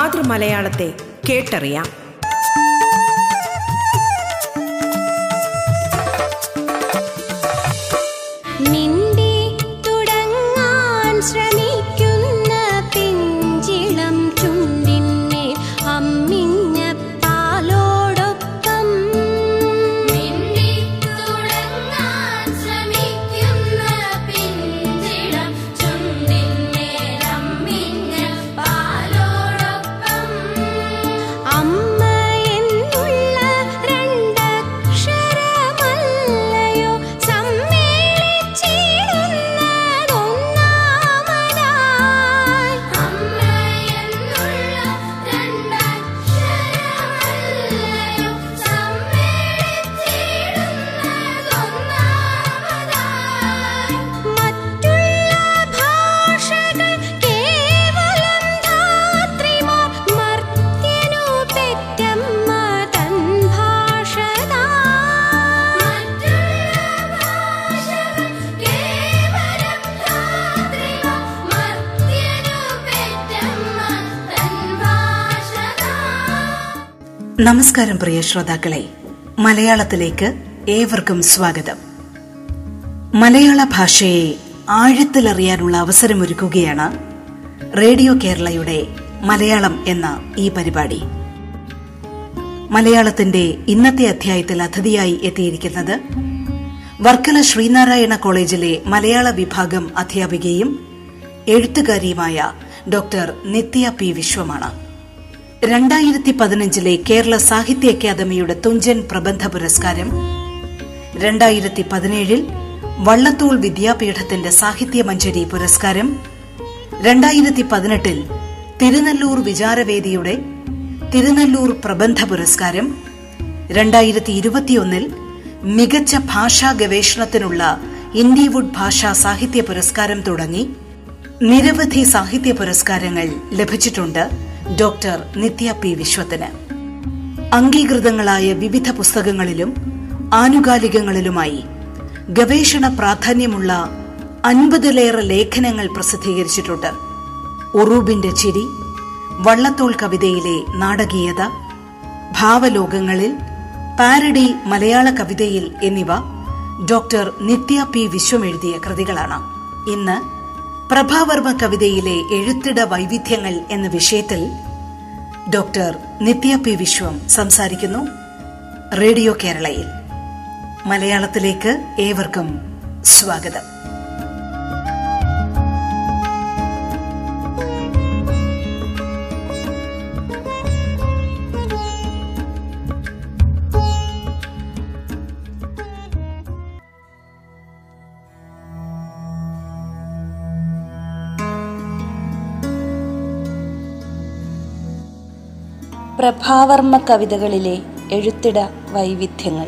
മാതൃമലയാളത്തെ കേട്ടറിയാം. നമസ്കാരം പ്രിയ ശ്രോതാക്കളെ. മലയാളത്തിലേക്ക് ഏവർക്കും സ്വാഗതം. മലയാള ഭാഷയെ ആഴത്തിലറിയാനുള്ള അവസരമൊരുക്കുകയാണ് റേഡിയോ കേരളയുടെ മലയാളം എന്ന ഈ പരിപാടി. മലയാളത്തിന്റെ ഇന്നത്തെ അധ്യായത്തിൽ അതിഥിയായി എത്തിയിരിക്കുന്നത് വർക്കല ശ്രീനാരായണ കോളേജിലെ മലയാള വിഭാഗം അധ്യാപികയും എഴുത്തുകാരിയുമായ ഡോക്ടർ നിത്യ പി വിശ്വമാണ്. രണ്ടായിരത്തി പതിനഞ്ചിലെ കേരള സാഹിത്യ അക്കാദമിയുടെ തുഞ്ചൻ പ്രബന്ധ പുരസ്കാരം രണ്ടായിരത്തി പതിനേഴിൽ വള്ളത്തോൾ വിദ്യാപീഠത്തിന്റെ സാഹിത്യ മഞ്ജരി പുരസ്കാരം രണ്ടായിരത്തി പതിനെട്ടിൽ തിരുനെല്ലൂർ വിചാരവേദിയുടെ തിരുനെല്ലൂർ പ്രബന്ധ പുരസ്കാരം രണ്ടായിരത്തി ഇരുപത്തിയൊന്നിൽ മികച്ച ഭാഷാ ഗവേഷണത്തിനുള്ള ഇൻഡിവുഡ് ഭാഷാ സാഹിത്യ പുരസ്കാരം തുടങ്ങി. നിരവധി സാഹിത്യ പുരസ്കാരങ്ങൾ ലഭിച്ചിട്ടുണ്ട് ഡോക്ടർ നിത്യ പി വിശ്വത്തിന്. അംഗീകൃതങ്ങളായ വിവിധ പുസ്തകങ്ങളിലും ആനുകാലികങ്ങളിലുമായി ഗവേഷണ പ്രാധാന്യമുള്ള അൻപതിലേറെ ലേഖനങ്ങൾ പ്രസിദ്ധീകരിച്ചിട്ടുണ്ട്. ഉറൂബിന്റെ ചിരി വള്ളത്തോൾ കവിതയിലെ നാടകീയത ഭാവലോകങ്ങളിൽ പാരഡി മലയാള കവിതയിൽ എന്നിവ ഡോക്ടർ നിത്യ പി വിശ്വം എഴുതിയ കൃതികളാണ്. ഇന്ന് പ്രഭാവർമ്മ കവിതയിലെ എഴുത്തിട വൈവിധ്യങ്ങൾ എന്ന വിഷയത്തിൽ ഡോക്ടർ നിത്യ പി വിശ്വം സംസാരിക്കുന്നു റേഡിയോ കേരളയിൽ. മലയാളത്തിലേക്ക് ഏവർക്കും സ്വാഗതം. പ്രഭാവർമ്മ കവിതകളിലെ എഴുത്തിട വൈവിധ്യങ്ങൾ.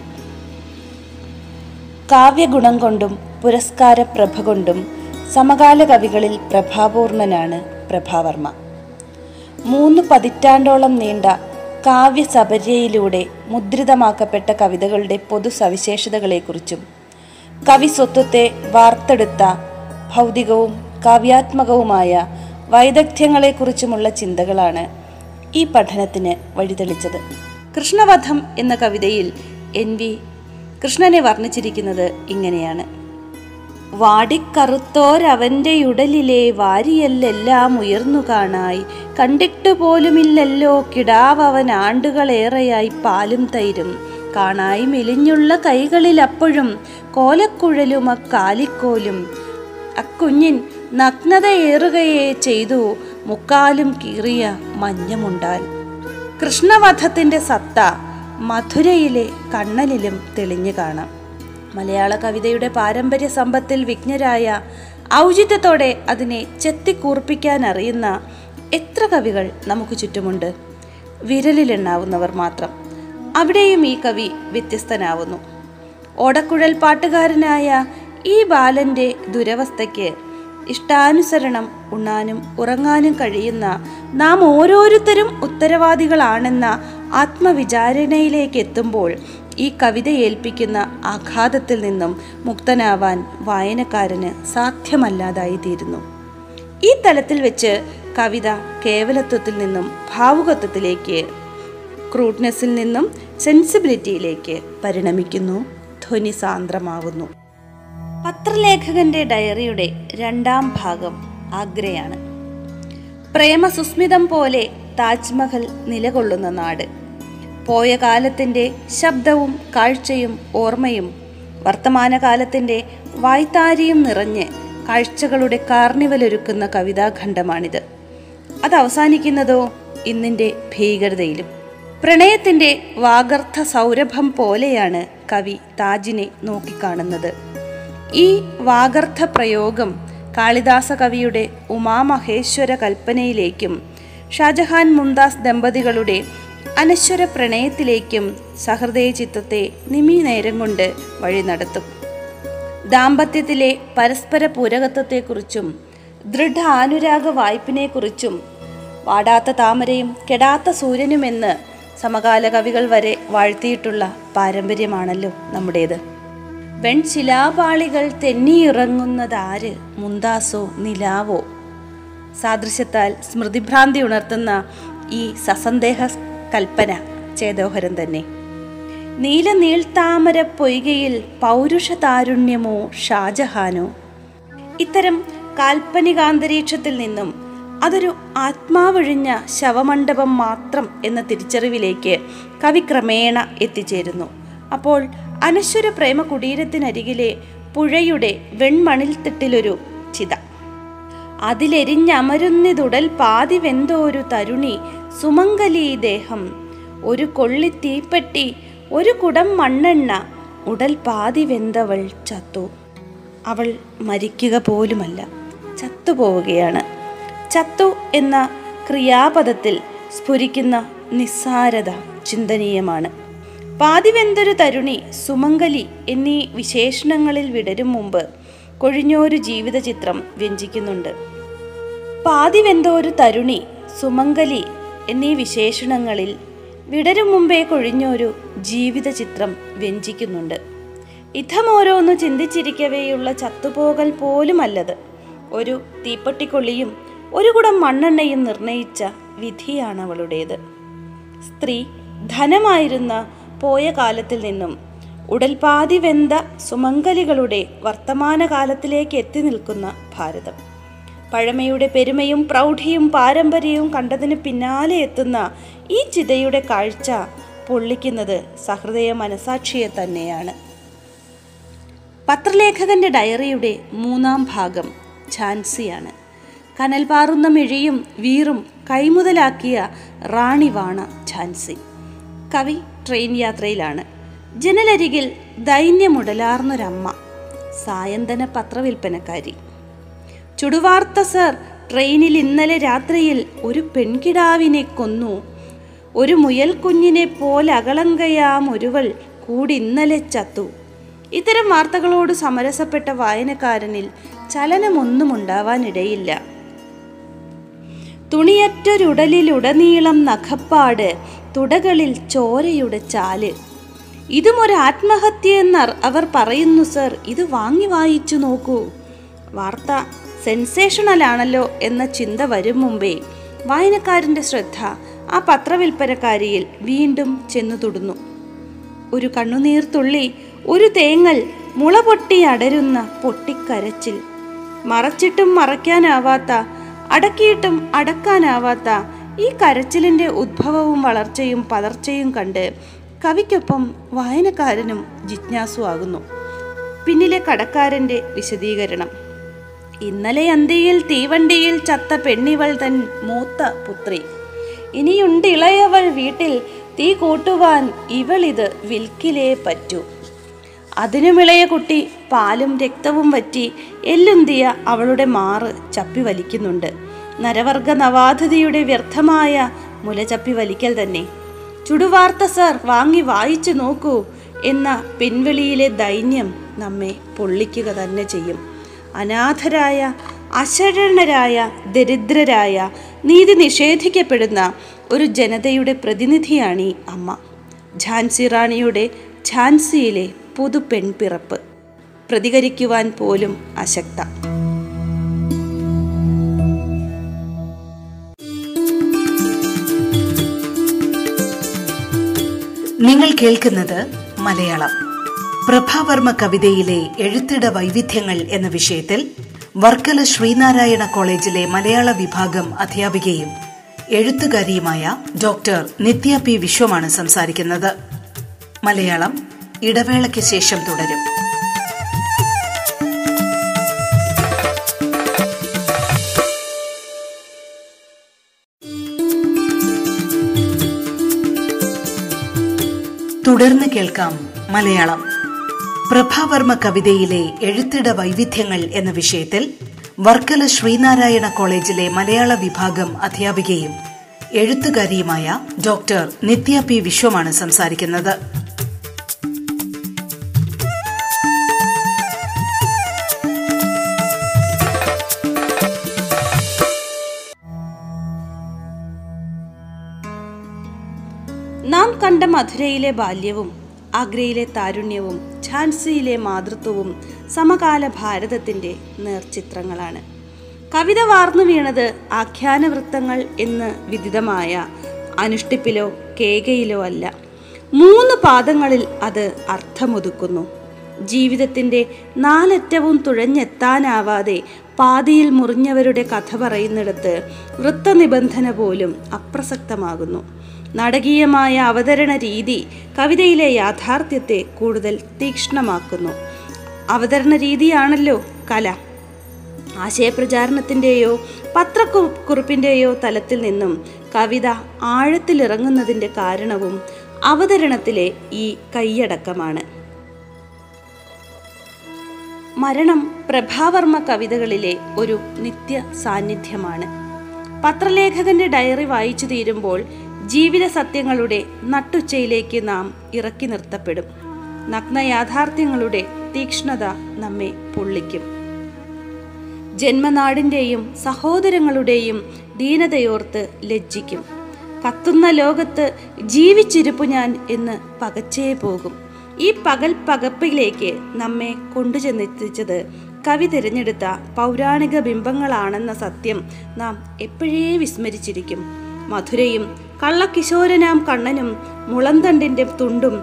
കാവ്യഗുണം കൊണ്ടും പുരസ്കാര പ്രഭ കൊണ്ടും സമകാല കവികളിൽ പ്രഭാപൂർണനാണ് പ്രഭാവർമ്മ. മൂന്ന് പതിറ്റാണ്ടോളം നീണ്ട കാവ്യസപര്യയിലൂടെ മുദ്രിതമാക്കപ്പെട്ട കവിതകളുടെ പൊതു സവിശേഷതകളെക്കുറിച്ചും കവി സ്വത്വത്തെ വാർത്തെടുത്ത ഭൗതികവും കാവ്യാത്മകവുമായ വൈദഗ്ധ്യങ്ങളെക്കുറിച്ചുമുള്ള ചിന്തകളാണ് ഈ പഠനത്തിന് വഴിതെളിച്ചത്. കൃഷ്ണവധം എന്ന കവിതയിൽ എൻ വി കൃഷ്ണനെ വർണിച്ചിരിക്കുന്നത് ഇങ്ങനെയാണ്. വാടിക്കറുത്തോരവന്റെ ഉടലിലെ വാരിയല്ലെല്ലാം ഉയർന്നു കാണായി. കണ്ടിട്ടു പോലുമില്ലല്ലോ. കിടാവവൻ ആണ്ടുകളേറെയായി പാലും തൈരും. കാണായി മെലിഞ്ഞുള്ള കൈകളിൽ അപ്പോഴും കോലക്കുഴലും അക്കാലിക്കോലും. അക്കുഞ്ഞിൻ നഗ്നതയേറുകയേ ചെയ്തു. മുക്കാലും കീറിയ മഞ്ഞമുണ്ടാൽ. കൃഷ്ണവധത്തിന്റെ സത്ത മധുരയിലെ കണ്ണലിലും തെളിഞ്ഞു കാണാം. മലയാള കവിതയുടെ പാരമ്പര്യ സമ്പത്തിൽ വിജ്ഞരായ ഔചിത്യത്തോടെ അതിനെ ചെത്തിക്കൂർപ്പിക്കാൻ അറിയുന്ന എത്ര കവികൾ നമുക്ക് ചുറ്റുമുണ്ട്? വിരലിലെണ്ണാവുന്നവർ മാത്രം. അവിടെയും ഈ കവി വ്യത്യസ്തനാവുന്നു. ഓടക്കുഴൽ പാട്ടുകാരനായ ഈ ബാലന്റെ ദുരവസ്ഥയ്ക്ക് ഇഷ്ടാനുസരണം ഉണ്ണാനും ഉറങ്ങാനും കഴിയുന്ന നാം ഓരോരുത്തരും ഉത്തരവാദികളാണെന്ന ആത്മവിചാരണയിലേക്ക് എത്തുമ്പോൾ ഈ കവിത ഏൽപ്പിക്കുന്ന ആഘാതത്തിൽ നിന്നും മുക്തനാവാൻ വായനക്കാരന് സാധ്യമല്ലാതായി തീരുന്നു ഈ തലത്തിൽ വെച്ച് കവിത കേവലത്വത്തിൽ നിന്നും ഭാവുകത്വത്തിലേക്ക് ക്രൂഡ്നെസ്സിൽ നിന്നും സെൻസിബിലിറ്റിയിലേക്ക് പരിണമിക്കുന്നു ധ്വനി സാന്ദ്രമാവുന്നു. പത്രലേഖകന്റെ ഡയറിയുടെ രണ്ടാം ഭാഗം ആഗ്രയാണ്. പ്രേമസുസ്മിതം പോലെ താജ്മഹൽ നിലകൊള്ളുന്ന നാട്. പോയ കാലത്തിന്റെ ശബ്ദവും കാഴ്ചയും ഓർമ്മയും വർത്തമാനകാലത്തിന്റെ വായ്ത്താരിയും നിറഞ്ഞ് കാഴ്ചകളുടെ കാർണിവലൊരുക്കുന്ന കവിതാഖണ്ഡമാണിത്. അത് അവസാനിക്കുന്നതോ ഇന്നിന്റെ ഭീകരതയിലും. പ്രണയത്തിന്റെ വാഗർത്ഥ സൗരഭം പോലെയാണ് കവി താജിനെ നോക്കിക്കാണുന്നത്. ഈ വാഗർത്ഥ പ്രയോഗം കാളിദാസ കവിയുടെ ഉമാമഹേശ്വര കൽപ്പനയിലേക്കും ഷാജഹാൻ മുംതാസ് ദമ്പതികളുടെ അനശ്വര പ്രണയത്തിലേക്കും സഹൃദയ ചിത്തത്തെ നിമി നേരം കൊണ്ട് വഴി നടത്തും ദാമ്പത്യത്തിലെ പരസ്പര പൂരകത്വത്തെക്കുറിച്ചും ദൃഢ ആനുരാഗ വായ്പിനെക്കുറിച്ചും വാടാത്ത താമരയും കെടാത്ത സൂര്യനുമെന്ന് സമകാല കവികൾ വരെ വാഴ്ത്തിയിട്ടുള്ള പാരമ്പര്യമാണല്ലോ നമ്മുടേത്. വെൺശിലാപാളികൾ തെന്നിയിറങ്ങുന്നതാര്? മുന്താസോ നിലാവോ? സാദൃശ്യത്താൽ സ്മൃതിഭ്രാന്തി ഉണർത്തുന്ന ഈ സസന്ദേഹ കൽപ്പന ചേതോഹരം തന്നെ. നീല നീൾത്താമര പൊയ്കയിൽ പൗരുഷതാരുണ്യമോ ഷാജഹാനോ? ഇത്തരം കാൽപ്പനികാന്തരീക്ഷത്തിൽ നിന്നും അതൊരു ആത്മാവൊഴിഞ്ഞ ശവമണ്ഡപം മാത്രം എന്ന തിരിച്ചറിവിലേക്ക് കവി ക്രമേണ എത്തിച്ചേരുന്നു. അപ്പോൾ അനശ്വര പ്രേമ കുടീരത്തിനരികിലെ പുഴയുടെ വെൺമണിൽ തിട്ടിലൊരു ചിത. അതിലെരിഞ്ഞമരുന്നിതുടൽ പാതി വെന്തോരു തരുണി സുമംഗലീ ദേഹം. ഒരു കൊള്ളി തീപ്പെട്ടി ഒരു കുടം മണ്ണെണ്ണ ഉടൽ പാതി വെന്തവൾ ചത്തു. അവൾ മരിക്കുക പോലുമല്ല ചത്തുപോവുകയാണ്. ചത്തു എന്ന ക്രിയാപദത്തിൽ സ്ഫുരിക്കുന്ന നിസ്സാരത ചിന്തനീയമാണ്. പാതിവെന്തൊരു തരുണി സുമംഗലി എന്നീ വിശേഷണങ്ങളിൽ വിടരും മുമ്പ് കൊഴിഞ്ഞോരു ജീവിതചിത്രം വ്യഞ്ജിക്കുന്നുണ്ട് പാതിവെന്തോരു തരുണി സുമംഗലി എന്നീ വിശേഷണങ്ങളിൽ വിടരും മുമ്പേ കൊഴിഞ്ഞൊരു ജീവിതചിത്രം വ്യഞ്ജിക്കുന്നുണ്ട് ഇഥമോരോന്ന് ചിന്തിച്ചിരിക്കവെയുള്ള ചത്തുപോകൽ പോലുമല്ലത്. ഒരു തീപ്പെട്ടിക്കൊള്ളിയും ഒരു കുടം മണ്ണെണ്ണയും നിർണയിച്ച വിധിയാണ് അവളുടേത് സ്ത്രീ ധനമായിരുന്ന പോയ കാലത്തിൽ നിന്നും ഉടൽപാതി വെന്ത സുമംഗലികളുടെ വർത്തമാനകാലത്തിലേക്ക് എത്തി നിൽക്കുന്ന ഭാരതം. പഴമയുടെ പെരുമയും പ്രൗഢിയും പാരമ്പര്യവും കണ്ടതിന് പിന്നാലെ എത്തുന്ന ഈ ചിതയുടെ കാഴ്ച പൊള്ളിക്കുന്നത് സഹൃദയ മനസാക്ഷിയെ തന്നെയാണ്. പത്രലേഖകന്റെ ഡയറിയുടെ മൂന്നാം ഭാഗം ഝാൻസിയാണ്. കനൽ പാറുന്ന മിഴിയും വീറും കൈമുതലാക്കിയ റാണിവാണ ഝാൻസി. കവി ട്രെയിൻ യാത്രയിലാണ്. ജനലരികിൽ ദൈന്യമുടലാർന്നൊരമ്മ സായന്തന പത്രവിൽപ്പനക്കാരി. ചുടുവാർത്ത സർ ട്രെയിനിൽ ഇന്നലെ രാത്രിയിൽ ഒരു പെൺകിടാവിനെ കൊന്നു. ഒരു മുയൽ കുഞ്ഞിനെ പോലെ അകളങ്കയാം ഒരുവൾ കൂടി ഇന്നലെ ചത്തു. ഇത്തരം വാർത്തകളോട് സമരസപ്പെട്ട വായനക്കാരനിൽ ചലനമൊന്നും ഉണ്ടാവാനിടയില്ല തുണിയറ്റൊരുടലിലുടനീളം നഖപ്പാട് തുടകളിൽ ചോരയുടെ ചാൽ ഇതും ഒരു ആത്മഹത്യയെന്നർ അവർ പറയുന്നു സർ. ഇത് വാങ്ങി വായിച്ചു നോക്കൂ. വാർത്ത സെൻസേഷണലാണല്ലോ എന്ന ചിന്ത വരും മുമ്പേ വായനക്കാരന്റെ ശ്രദ്ധ ആ പത്രവിൽപ്പനക്കാരിയിൽ വീണ്ടും ചെന്നു തൊടുന്നു. ഒരു കണ്ണുനീർത്തുള്ളി ഒരു തേങ്ങൽ മുള പൊട്ടി അടരുന്ന പൊട്ടിക്കരച്ചിൽ. മറച്ചിട്ടും മറയ്ക്കാനാവാത്ത അടക്കിയിട്ടും അടക്കാനാവാത്ത ഈ കരച്ചിലിന്റെ ഉദ്ഭവവും വളർച്ചയും പതർച്ചയും കണ്ട് കവിക്കൊപ്പം വായനക്കാരനും ജിജ്ഞാസുവാകുന്നു. പിന്നിലെ കടക്കാരന്റെ വിശദീകരണം. ഇന്നലെ അന്തിയിൽ തീവണ്ടിയിൽ ചത്ത പെണ്ണിവൾ തൻ മൂത്ത പുത്രി. ഇനിയുണ്ട് ഇളയവൾ വീട്ടിൽ തീ കൂട്ടുവാൻ ഇവളിത് വിൽക്കിലേ പറ്റൂ. അതിനുമിളയ കുട്ടി പാലും രക്തവും വറ്റി എല്ലുന്തിയ അവളുടെ മാറ് ചപ്പി വലിക്കുന്നുണ്ട്. നരവർഗ നവാധതിയുടെ വ്യർത്ഥമായ മുലചപ്പി വലിക്കൽ തന്നെ. ചുടുവാർത്ത സർ വാങ്ങി വായിച്ചു നോക്കൂ എന്ന പിൻവിളിയിലെ ദൈന്യം നമ്മെ പൊള്ളിക്കുക തന്നെ ചെയ്യും. അനാഥരായ അശരണരായ ദരിദ്രരായ നീതി നിഷേധിക്കപ്പെടുന്ന ഒരു ജനതയുടെ പ്രതിനിധിയാണ് ഈ അമ്മ. ഝാൻസി റാണിയുടെ ഝാൻസിയിലെ പുതു പെൺപിറപ്പ് പ്രതികരിക്കുവാൻ പോലും അശക്ത. നിങ്ങൾ കേൾക്കുന്നത് മലയാളം. പ്രഭാവർമ്മ കവിതയിലെ എഴുത്തിട വൈവിധ്യങ്ങൾ എന്ന വിഷയത്തിൽ വർക്കല ശ്രീനാരായണ കോളേജിലെ മലയാള വിഭാഗം അധ്യാപികയും എഴുത്തുകാരിയുമായ ഡോക്ടർ നിത്യ പി വിശ്വമാണ് സംസാരിക്കുന്നത്. മലയാളം ഇടവേളയ്ക്ക് ശേഷം തുടരും. തുടർന്ന് കേൾക്കാം മലയാളം. പ്രഭാവർമ്മ കവിതയിലെ എഴുത്തിട വൈവിധ്യങ്ങൾ എന്ന വിഷയത്തിൽ വർക്കല ശ്രീനാരായണ കോളേജിലെ മലയാള വിഭാഗം അധ്യാപികയും എഴുത്തുകാരിയുമായ ഡോക്ടർ നിത്യ പി വിശ്വമാണ് സംസാരിക്കുന്നത്. കണ്ട മധുരയിലെ ബാല്യവും ആഗ്രയിലെ താരുണ്യവും ഝാൻസിയിലെ മാതൃത്വവും സമകാല ഭാരതത്തിന്റെ നേർചിത്രങ്ങളാണ്. കവിത വാർന്നു വീണത് ആഖ്യാനവൃത്തങ്ങൾ എന്ന് വിദിതമായ അനുഷ്ഠിപ്പിലോ കേകയിലോ അല്ല. മൂന്ന് പാദങ്ങളിൽ അത് അർത്ഥമൊതുക്കുന്നു. ജീവിതത്തിന്റെ നാലറ്റവും തുഴഞ്ഞെത്താനാവാതെ പാതിയിൽ മുറിഞ്ഞവരുടെ കഥ പറയുന്നിടത്ത് വൃത്തനിബന്ധന പോലും അപ്രസക്തമാകുന്നു. നാടകീയമായ അവതരണ രീതി കവിതയിലെ യാഥാർത്ഥ്യത്തെ കൂടുതൽ തീക്ഷ്ണമാക്കുന്നു. അവതരണ രീതിയാണല്ലോ കല. ആശയപ്രചാരണത്തിന്റെയോ പത്രക്കുറിപ്പിന്റെയോ തലത്തിൽ നിന്നും കവിത ആഴത്തിലിറങ്ങുന്നതിന്റെ കാരണവും അവതരണത്തിലെ ഈ കൈയടക്കമാണ്. മരണം പ്രഭാവർമ്മ കവിതകളിലെ ഒരു നിത്യ സാന്നിധ്യമാണ് പത്രലേഖകന്റെ ഡയറി വായിച്ചു തീരുമ്പോൾ ജീവിത സത്യങ്ങളുടെ നട്ടുച്ചയിലേക്ക് നാം ഇറക്കി നിർത്തപ്പെടും. നഗ്ന യാഥാർത്ഥ്യങ്ങളുടെ തീക്ഷ്ണത നമ്മെ പൊള്ളിക്കും. ജന്മനാടിന്റെയും സഹോദരങ്ങളുടെയും ദീനതയോർത്ത് ലജ്ജിക്കും. കത്തുന്ന ലോകത്ത് ജീവിച്ചിരിപ്പു ഞാൻ എന്ന് പകച്ചേ പോകും. ഈ പകൽ പകപ്പിലേക്ക് നമ്മെ കൊണ്ടുചെന്നെത്തിച്ചത് കവി തിരഞ്ഞെടുത്ത പൗരാണിക ബിംബങ്ങളാണെന്ന സത്യം നാം എപ്പോഴേ വിസ്മരിച്ചിരിക്കും. മധുരയും കള്ളക്കിശോരനാം കണ്ണനും മുളന്തണ്ടിന്റെ തുണ്ടും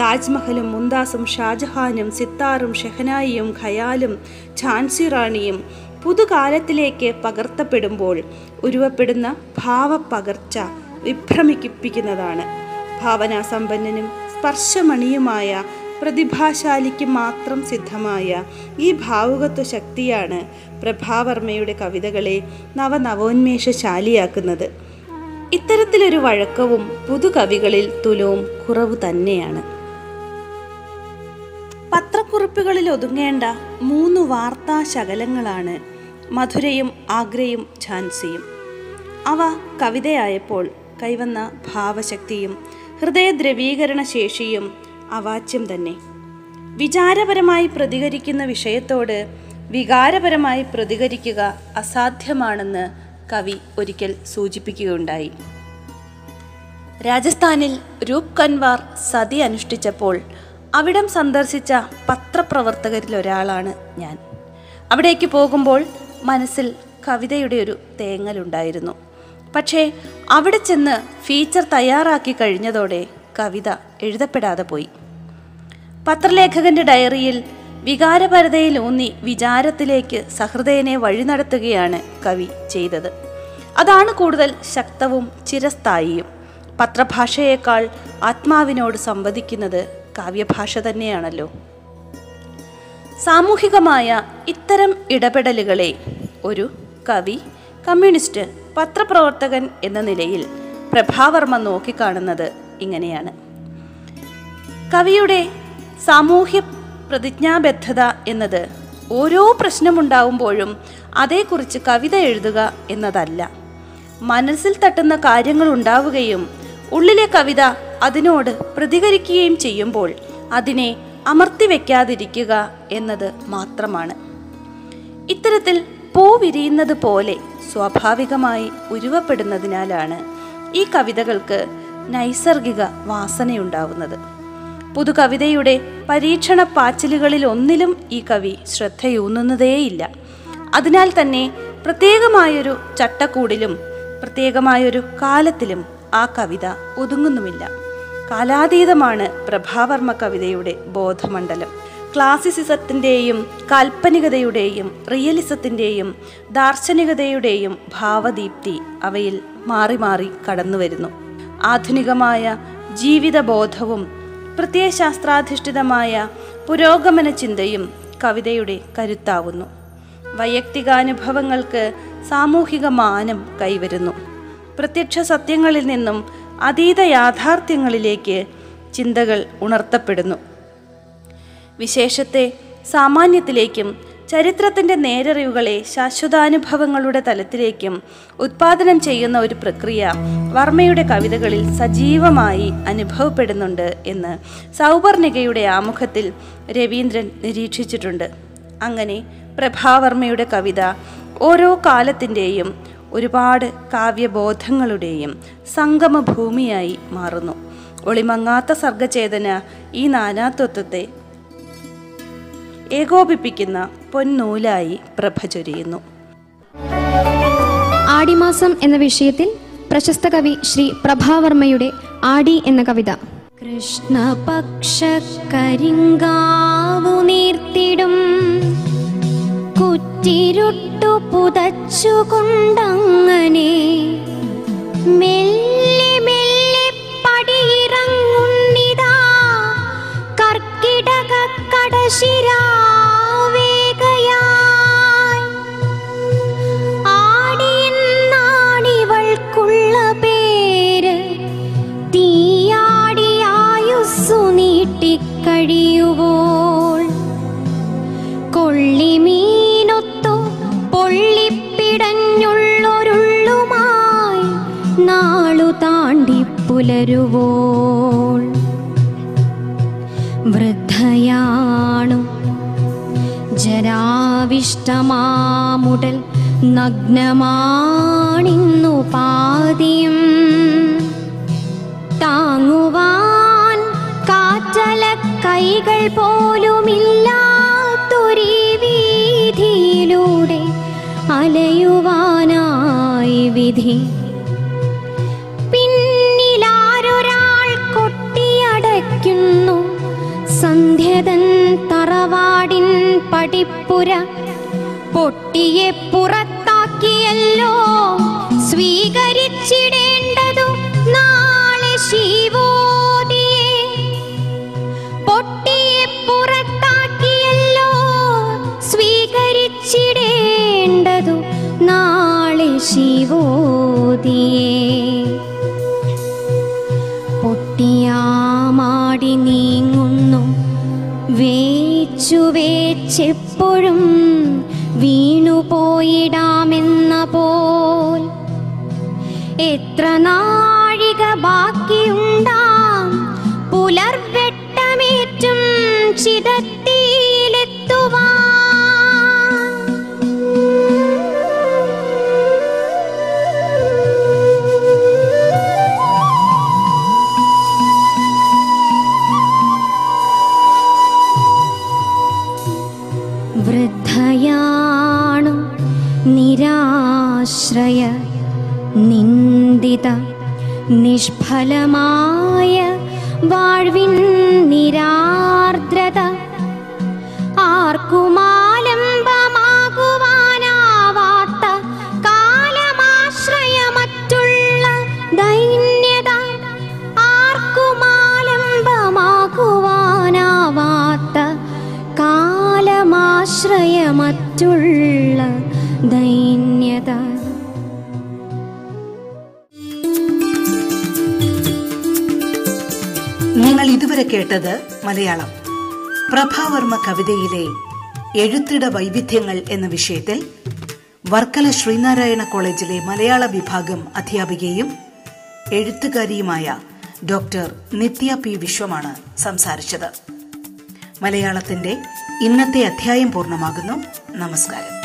താജ്മഹലും മുന്താസും ഷാജഹാനും സിത്താറും ഷെഹനായിയും ഖയാലും ഝാൻസി റാണിയും പുതുകാലത്തിലേക്ക് പകർത്തപ്പെടുമ്പോൾ ഉരുവപ്പെടുന്ന ഭാവപ്പകർച്ച വിഭ്രമിപ്പിക്കുന്നതാണ്. ഭാവനാസമ്പന്നനും സ്പർശമണിയുമായ പ്രതിഭാശാലിക്ക് മാത്രം സിദ്ധമായ ഈ ഭാവുകത്വ ശക്തിയാണ് പ്രഭാവർമ്മയുടെ കവിതകളെ നവനവോന്മേഷശാലിയാക്കുന്നത്. ഇത്തരത്തിലൊരു വഴക്കവും പുതുകവികളിൽ തുലവും കുറവ് തന്നെയാണ്. പത്രക്കുറിപ്പുകളിൽ ഒതുങ്ങേണ്ട മൂന്ന് വാർത്താ ശകലങ്ങളാണ് മധുരയും ആഗ്രയും ഝാൻസിയും. അവ കവിതയായപ്പോൾ കൈവന്ന ഭാവശക്തിയും ഹൃദയദ്രവീകരണ ശേഷിയും അവാച്യം തന്നെ. വിചാരപരമായി പ്രതികരിക്കുന്ന വിഷയത്തോട് വികാരപരമായി പ്രതികരിക്കുക അസാധ്യമാണെന്ന് കവി ഒരിക്കൽ സൂചിപ്പിക്കുകയുണ്ടായി. രാജസ്ഥാനിൽ രൂപ് കൻവാർ സതി അനുഷ്ഠിച്ചപ്പോൾ അവിടം സന്ദർശിച്ച പത്രപ്രവർത്തകരിൽ ഒരാളാണ് ഞാൻ. അവിടേക്ക് പോകുമ്പോൾ മനസ്സിൽ കവിതയുടെ ഒരു തേങ്ങലുണ്ടായിരുന്നു. പക്ഷേ അവിടെ ചെന്ന് ഫീച്ചർ തയ്യാറാക്കി കഴിഞ്ഞതോടെ കവിത എഴുതപ്പെടാതെ പോയി. പത്രലേഖകന്റെ ഡയറിയിൽ വികാരപരതയിൽ ഊന്നി വിചാരത്തിലേക്ക് സഹൃദയനെ വഴി നടത്തുകയാണ് കവി ചെയ്തത്. അതാണ് കൂടുതൽ ശക്തവും ചിരസ്ഥായിയും. പത്രഭാഷയേക്കാൾ ആത്മാവിനോട് സംവദിക്കുന്നത് കാവ്യഭാഷ തന്നെയാണല്ലോ. സാമൂഹികമായ ഇത്തരം ഇടപെടലുകളെ ഒരു കവി കമ്മ്യൂണിസ്റ്റ് പത്രപ്രവർത്തകൻ എന്ന നിലയിൽ പ്രഭാവർമ്മ നോക്കിക്കാണുന്നത് ഇങ്ങനെയാണ്. കവിയുടെ സാമൂഹ്യ പ്രതിജ്ഞാബദ്ധത എന്നത് ഓരോ പ്രശ്നമുണ്ടാവുമ്പോഴും അതേക്കുറിച്ച് കവിത എഴുതുക എന്നതല്ല. മനസ്സിൽ തട്ടുന്ന കാര്യങ്ങൾ ഉണ്ടാവുകയും ഉള്ളിലെ കവിത അതിനോട് പ്രതികരിക്കുകയും ചെയ്യുമ്പോൾ അതിനെ അമർത്തി വയ്ക്കാതിരിക്കുക എന്നത് മാത്രമാണ്. ഇത്തരത്തിൽ പൂ വിരിയുന്നത് പോലെ സ്വാഭാവികമായി ഉരുവപ്പെടുന്നതിനാലാണ് ഈ കവിതകൾക്ക് നൈസർഗിക വാസനയുണ്ടാവുന്നത്. പുതുകവിതയുടെ പരീക്ഷണ പാച്ചിലുകളിൽ ഒന്നിലും ഈ കവി ശ്രദ്ധയൂന്നുന്നതേയില്ല. അതിനാൽ തന്നെ പ്രത്യേകമായൊരു ചട്ടക്കൂടിലും പ്രത്യേകമായൊരു കാലത്തിലും ആ കവിത ഒതുങ്ങുന്നുമില്ല. കാലാതീതമാണ് പ്രഭാവർമ്മ കവിതയുടെ ബോധമണ്ഡലം. ക്ലാസിസിസത്തിന്റെയും കാൽപ്പനികതയുടെയും റിയലിസത്തിന്റെയും ദാർശനികതയുടെയും ഭാവദീപ്തി അവയിൽ മാറി മാറി കടന്നുവരുന്നു. ആധുനികമായ ജീവിതബോധവും പ്രത്യയശാസ്ത്രാധിഷ്ഠിതമായ പുരോഗമന ചിന്തയും കവിതയുടെ കരുത്താവുന്നു. വൈയക്തികാനുഭവങ്ങൾക്ക് സാമൂഹിക മാനം കൈവരുന്നു. പ്രത്യക്ഷ സത്യങ്ങളിൽ നിന്നും അതീത യാഥാർത്ഥ്യങ്ങളിലേക്ക് ചിന്തകൾ ഉണർത്തപ്പെടുന്നു. വിശേഷത്തെ സാമാന്യത്തിലേക്കും ചരിത്രത്തിന്റെ നേരറിവുകളെ ശാശ്വതാനുഭവങ്ങളുടെ തലത്തിലേക്കും ഉത്പാദനം ചെയ്യുന്ന ഒരു പ്രക്രിയ വർമ്മയുടെ കവിതകളിൽ സജീവമായി അനുഭവപ്പെടുന്നുണ്ട് എന്ന് സൗപർണികയുടെ ആമുഖത്തിൽ രവീന്ദ്രൻ നിരീക്ഷിച്ചിട്ടുണ്ട്. അങ്ങനെ പ്രഭാവർമ്മയുടെ കവിത ഓരോ കാലത്തിന്റെയും ഒരുപാട് കാവ്യബോധങ്ങളുടെയും സംഗമഭൂമിയായി മാറുന്നു. ഒളിമങ്ങാത്ത സർഗചേതന ഈ നാനാത്വത്വത്തെ ഏകോപിപ്പിക്കുന്ന പൊന്നൂലായി പ്രഭ ചൊരിയുന്നു. ആടിമാസം എന്ന വിഷയത്തിൽ പ്രശസ്ത കവി ശ്രീ പ്രഭാവർമ്മയുടെ ആടി എന്ന കവിത. കൃഷ്ണപക്ഷ കരിങ്കാവു നീർത്തിടും കുറ്റിരുട്ടു പുതച്ചുകൊണ്ടങ്ങനെ മെല്ലെ മെല്ലെ शिरा നഗ്നമാണിന്നു പാതിയും താങ്ങുവാൻ കാറ്റല കൈകൾ പോലുമില്ലാത്തൊരീ വീതിയിലൂടെ അലയുവാനായി വിധി. പിന്നിലാരൊരാൾ കൊട്ടിയടയ്ക്കുന്നു. സന്ധ്യതൻ തറവാടിൻ പടിപ്പുര. പൊട്ടിയെ പുറത്താക്കിയല്ലോ ശിവോദിയെ. പൊട്ടിയാമാടി നീങ്ങുന്നു വേച്ചു വേച്ചെപ്പോഴും വീണുപോയിടാമെന്ന പോൽ. എത്ര നാഴിക ബാക്കിയുണ്ടാം പുലർവെട്ടമേറ്റും ചിതെത്തിയിലെത്തുവാൻ നിന്ദിത നിഷ്ഫലമായ വാഴ്വിൻ നിരാർദ്രത ആർക്കുമാലംബമാകുവാനാവാത്ത കാലമാശ്രയമറ്റുള്ള ദൈന്യത ആർക്കുമാലംബമാകുവാനാവാത്ത കാലമാശ്രയമറ്റുള്ള ദൈന്യത ഇതുവരെ കേട്ടത് മലയാളം. പ്രഭാവർമ്മ കവിതയിലെ എഴുത്തിട വൈവിധ്യങ്ങൾ എന്ന വിഷയത്തിൽ വർക്കല ശ്രീനാരായണ കോളേജിലെ മലയാള വിഭാഗം അധ്യാപികയും എഴുത്തുകാരിയുമായ ഡോക്ടർ നിത്യ പി വിശ്വമാണ് സംസാരിച്ചത്. മലയാളത്തിന്റെ ഇന്നത്തെ അധ്യായം പൂർണമാകുന്നു. നമസ്കാരം.